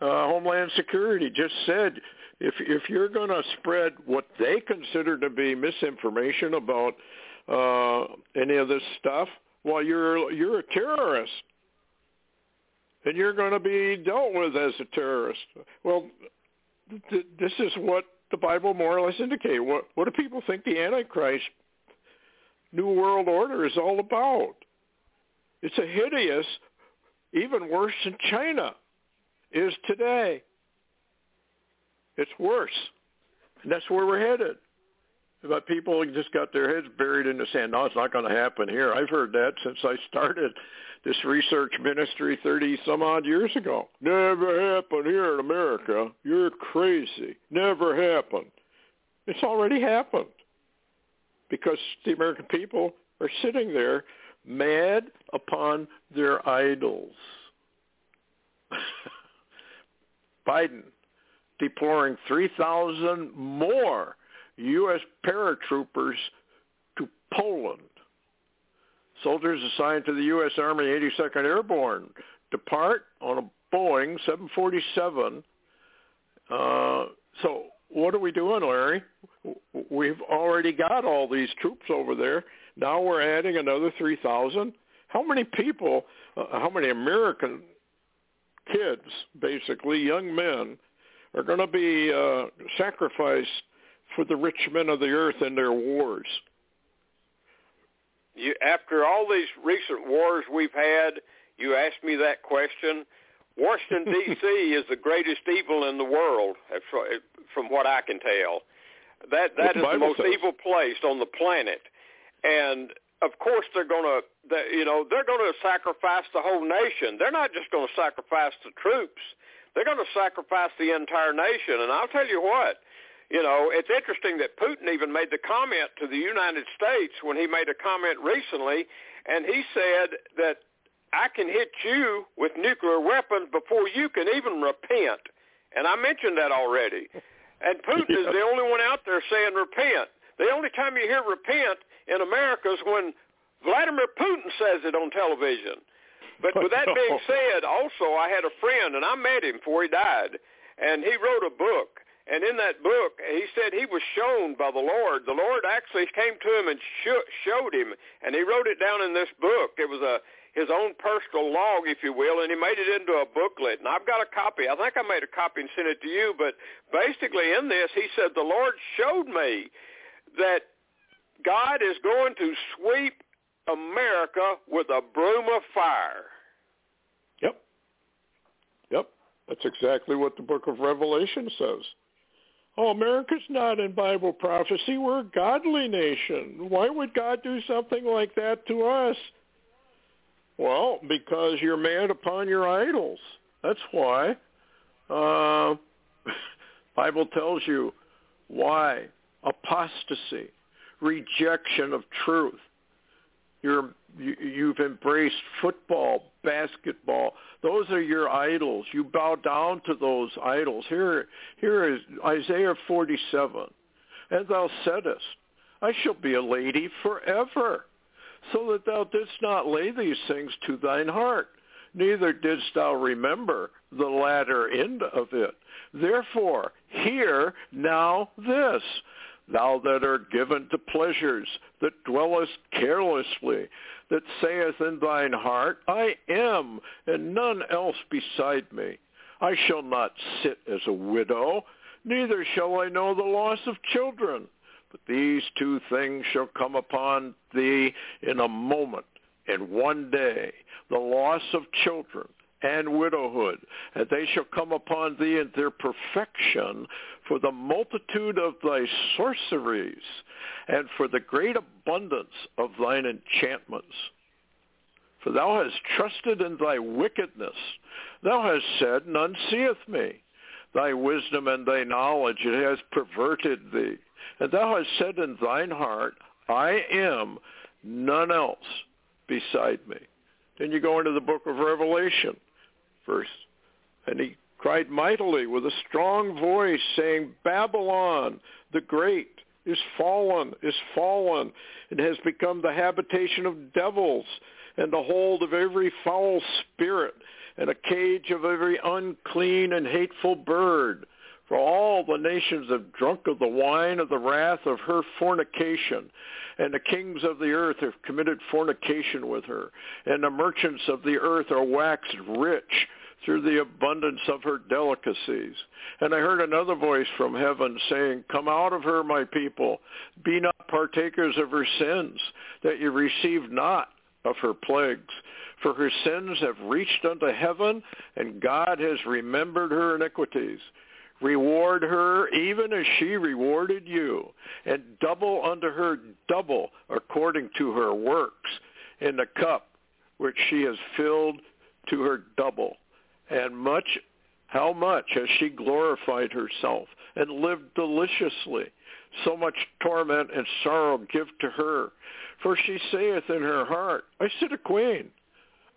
Uh, Homeland Security just said if if you're going to spread what they consider to be misinformation about uh, any of this stuff, well, you're you're a terrorist, and you're going to be dealt with as a terrorist. Well, th- this is what the Bible more or less indicates. What what do people think the Antichrist New World Order is all about? It's a hideous, even worse than China is today. It's worse. And that's where we're headed. But people just got their heads buried in the sand. No, it's not going to happen here. I've heard that since I started this research ministry 30 some odd years ago. Never happened here in America. You're crazy. Never happened. It's already happened because the American people are sitting there mad upon their idols. Biden deploying 3,000 more U.S. paratroopers to Poland. Soldiers assigned to the U.S. Army 82nd Airborne depart on a Boeing 747. Uh, so what are we doing, Larry? We've already got all these troops over there. Now we're adding another 3,000. How many people, uh, how many American kids, basically young men, are going to be uh, sacrificed for the rich men of the earth in their wars? You, after all these recent wars we've had, you asked me that question. Washington D.C. is the greatest evil in the world, from what I can tell. That that is the, the most says. evil place on the planet, and of course they're going to, they, you know, they're going to sacrifice the whole nation. They're not just going to sacrifice the troops. They're going to sacrifice the entire nation. And I'll tell you what, you know, it's interesting that Putin even made the comment to the United States when he made a comment recently, and he said that I can hit you with nuclear weapons before you can even repent. And I mentioned that already. And Putin yeah. is the only one out there saying repent. The only time you hear repent in America is when Vladimir Putin says it on television. But with that being said, also I had a friend, and I met him before he died, and he wrote a book. And in that book, he said he was shown by the Lord. The Lord actually came to him and sh- showed him, and he wrote it down in this book. It was a his own personal log, if you will, and he made it into a booklet. And I've got a copy. I think I made a copy and sent it to you. But basically, in this, he said the Lord showed me that God is going to sweep America with a broom of fire. Yep. Yep. That's exactly what the book of Revelation says. Oh, America's not in Bible prophecy. We're a godly nation. Why would God do something like that to us? Well, because you're mad upon your idols. That's why. Uh, Bible tells you why. Apostasy rejection of truth. You're, you, you've embraced football, basketball. Those are your idols. You bow down to those idols. Here, here is Isaiah 47. And thou saidst, I shall be a lady forever, so that thou didst not lay these things to thine heart, neither didst thou remember the latter end of it. Therefore, hear now this thou that art given to pleasures, that dwellest carelessly, that sayest in thine heart, I am, and none else beside me. I shall not sit as a widow, neither shall I know the loss of children. But these two things shall come upon thee in a moment, in one day, the loss of children and widowhood, and they shall come upon thee in their perfection for the multitude of thy sorceries, and for the great abundance of thine enchantments. For thou hast trusted in thy wickedness. Thou hast said, None seeth me. Thy wisdom and thy knowledge it has perverted thee. And thou hast said in thine heart, I am none else beside me. Then you go into the book of Revelation, verse, and he cried mightily with a strong voice, saying, Babylon the great is fallen, is fallen, and has become the habitation of devils and the hold of every foul spirit and a cage of every unclean and hateful bird. For all the nations have drunk of the wine of the wrath of her fornication, and the kings of the earth have committed fornication with her, and the merchants of the earth are waxed rich through the abundance of her delicacies. And I heard another voice from heaven saying, Come out of her, my people. Be not partakers of her sins, that ye receive not of her plagues. For her sins have reached unto heaven, and God has remembered her iniquities. Reward her even as she rewarded you, and double unto her double according to her works in the cup which she has filled to her double. And much, how much has she glorified herself and lived deliciously? So much torment and sorrow give to her. For she saith in her heart, I sit a queen.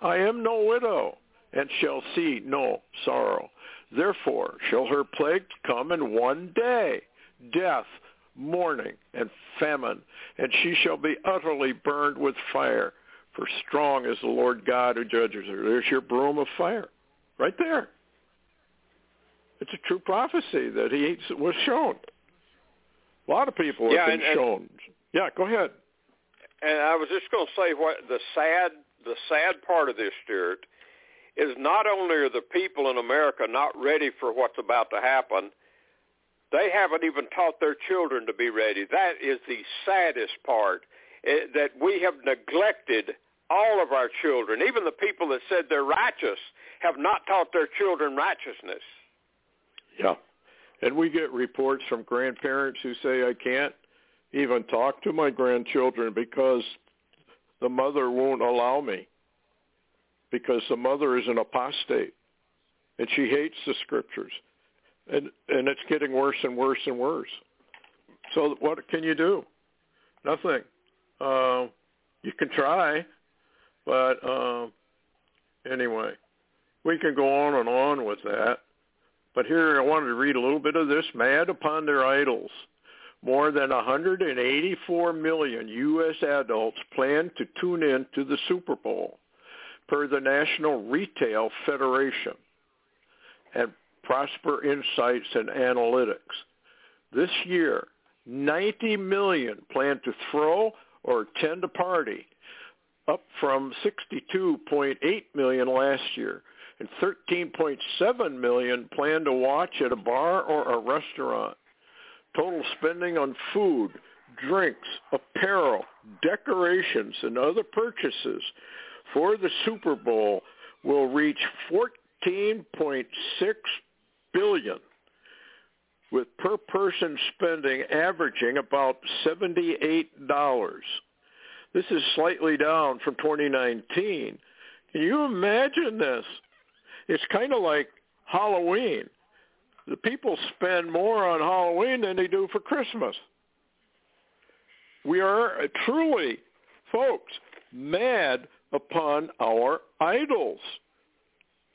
I am no widow, and shall see no sorrow. Therefore shall her plagues come in one day, death, mourning, and famine, and she shall be utterly burned with fire. For strong is the Lord God who judges her. There's your broom of fire, right there. It's a true prophecy that he was shown. A lot of people have Yeah, been and- and- shown. Yeah, go ahead. And I was just going to say what the sad the sad part of this, Stewart, is not only are the people in America not ready for what's about to happen, they haven't even taught their children to be ready. That is the saddest part, eh, that we have neglected all of our children. Even the people that said they're righteous have not taught their children righteousness. Yeah. And we get reports from grandparents who say, I can't even talk to my grandchildren because the mother won't allow me because the mother is an apostate and she hates the scriptures. And and it's getting worse and worse and worse. So what can you do? Nothing. Uh, you can try, but uh, anyway, we can go on and on with that. But here I wanted to read a little bit of this. Mad upon their idols. More than 184 million U.S. adults plan to tune in to the Super Bowl, per the National Retail Federation and Prosper Insights and Analytics. This year, 90 million plan to throw or attend a party, up from 62.8 million last year, and 13.7 million plan to watch at a bar or a restaurant. Total spending on food, drinks, apparel, decorations, and other purchases for the Super Bowl will reach 14.6 billion with per person spending averaging about $78. This is slightly down from 2019. Can you imagine this? It's kind of like Halloween the people spend more on Halloween than they do for Christmas. We are truly, folks, mad upon our idols.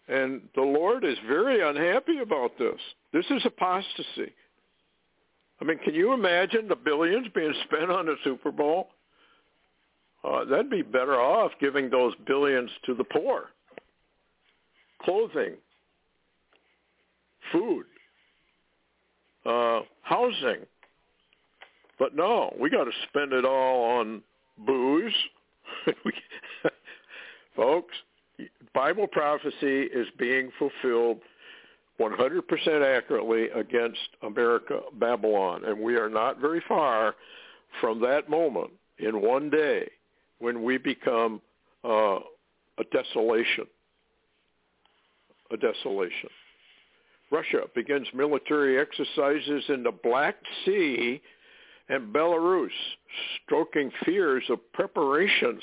And the Lord is very unhappy about this. This is apostasy. I mean, can you imagine the billions being spent on the Super Bowl? Uh, that'd be better off giving those billions to the poor. Clothing, food, uh, housing. But no, we got to spend it all on booze. Folks, Bible prophecy is being fulfilled 100% accurately against America, Babylon, and we are not very far from that moment in one day when we become uh, a desolation. A desolation. Russia begins military exercises in the Black Sea and Belarus, stroking fears of preparations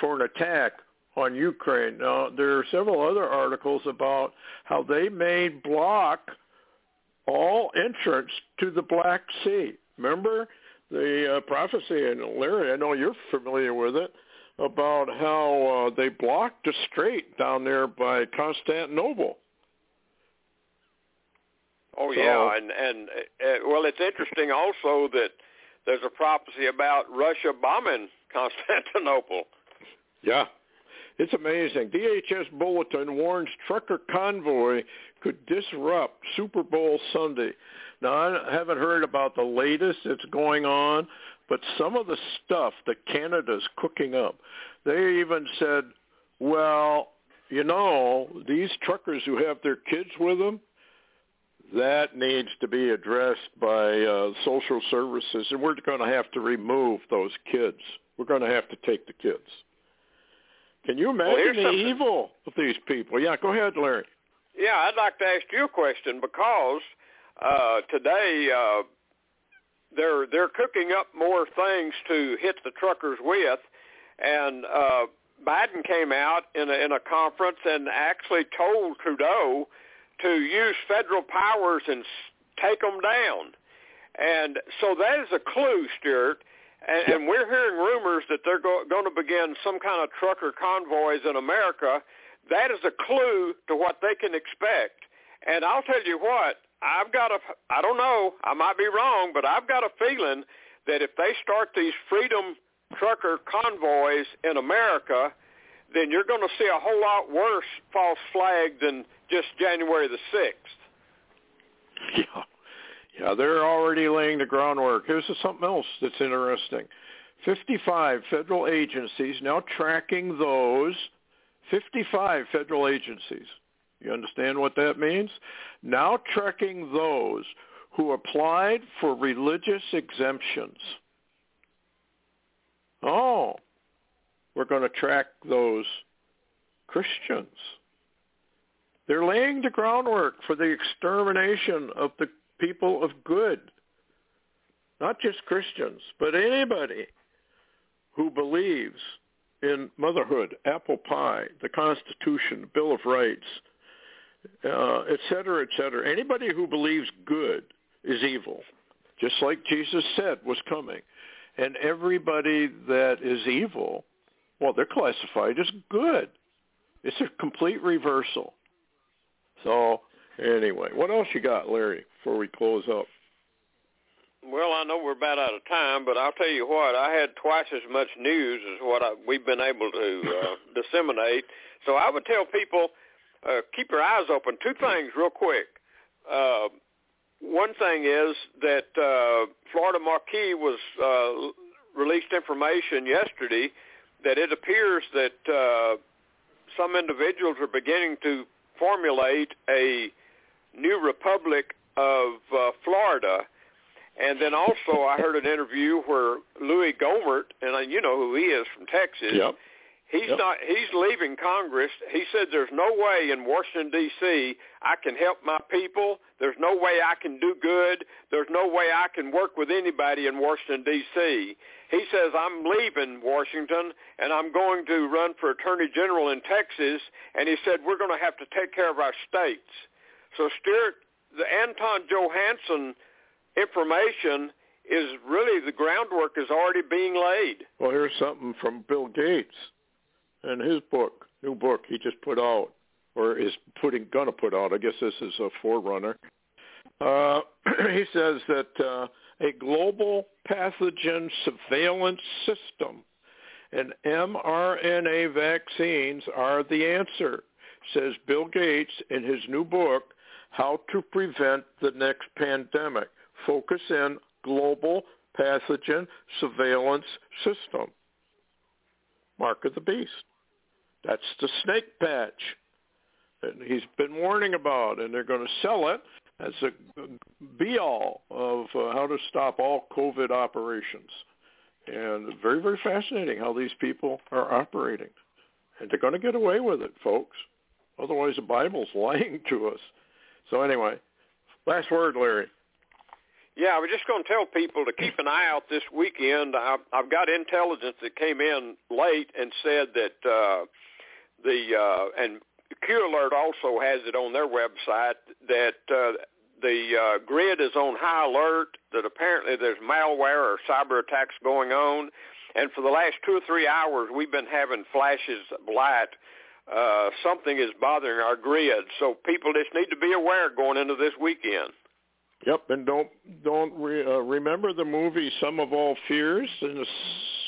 for an attack on Ukraine. Now, there are several other articles about how they made block all entrance to the Black Sea. Remember the uh, prophecy, and Larry, I know you're familiar with it, about how uh, they blocked a strait down there by Constantinople. Oh so, yeah, and and uh, well, it's interesting also that there's a prophecy about Russia bombing Constantinople. Yeah, it's amazing. DHS bulletin warns trucker convoy could disrupt Super Bowl Sunday. Now, I haven't heard about the latest that's going on, but some of the stuff that Canada's cooking up, they even said, well, you know, these truckers who have their kids with them, that needs to be addressed by uh, social services, and we're going to have to remove those kids. We're going to have to take the kids. Can you imagine well, the evil of these people? Yeah, go ahead, Larry. Yeah, I'd like to ask you a question because uh, today uh, they're they're cooking up more things to hit the truckers with, and uh, Biden came out in a, in a conference and actually told Trudeau to use federal powers and take them down. And so that is a clue, Stewart. And, and we're hearing rumors that they're go, going to begin some kind of trucker convoys in America. That is a clue to what they can expect. And I'll tell you what, I've got a, I don't know, I might be wrong, but I've got a feeling that if they start these freedom trucker convoys in America, then you're going to see a whole lot worse false flag than just January the 6th. Yeah. Yeah, they're already laying the groundwork. Here's something else that's interesting. 55 federal agencies now tracking those 55 federal agencies. You understand what that means? Now tracking those who applied for religious exemptions. Oh, we're going to track those Christians. They're laying the groundwork for the extermination of the people of good. Not just Christians, but anybody who believes in motherhood, apple pie, the Constitution, Bill of Rights, uh, et cetera, et cetera. Anybody who believes good is evil, just like Jesus said was coming. And everybody that is evil, well, they're classified as good. It's a complete reversal. So anyway, what else you got, Larry, before we close up? Well, I know we're about out of time, but I'll tell you what, I had twice as much news as what I, we've been able to uh, disseminate. So I would tell people, uh, keep your eyes open. Two things real quick. Uh, one thing is that uh, Florida Marquis was uh, released information yesterday that it appears that uh, some individuals are beginning to formulate a new republic of uh, Florida. And then also I heard an interview where Louis Gohmert, and you know who he is from Texas, yep. He's yep. not. He's leaving Congress. He said, "There's no way in Washington D.C. I can help my people. There's no way I can do good. There's no way I can work with anybody in Washington D.C." He says, "I'm leaving Washington and I'm going to run for Attorney General in Texas." And he said, "We're going to have to take care of our states." So, Stewart, the Anton Johansson information is really the groundwork is already being laid. Well, here's something from Bill Gates and his book, new book he just put out, or is putting gonna put out. I guess this is a forerunner. Uh, he says that uh, a global pathogen surveillance system and mRNA vaccines are the answer, says Bill Gates in his new book, How to Prevent the Next Pandemic. Focus in global pathogen surveillance system. Mark of the beast. That's the snake patch that he's been warning about, and they're going to sell it as a be-all of uh, how to stop all COVID operations. And very, very fascinating how these people are operating. And they're going to get away with it, folks. Otherwise, the Bible's lying to us. So anyway, last word, Larry. Yeah, I was just going to tell people to keep an eye out this weekend. I've, I've got intelligence that came in late and said that uh, the uh, and Q Alert also has it on their website that uh, the uh, grid is on high alert. That apparently there's malware or cyber attacks going on, and for the last two or three hours we've been having flashes of light. Uh, something is bothering our grid, so people just need to be aware going into this weekend. Yep, and don't don't re, uh, remember the movie "Sum of All Fears in the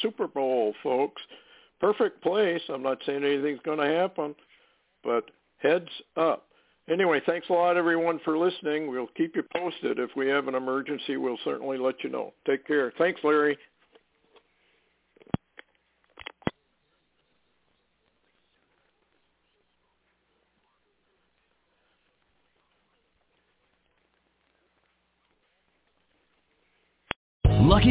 Super Bowl, folks. Perfect place. I'm not saying anything's going to happen, but heads up. Anyway, thanks a lot, everyone, for listening. We'll keep you posted. If we have an emergency, we'll certainly let you know. Take care. Thanks, Larry.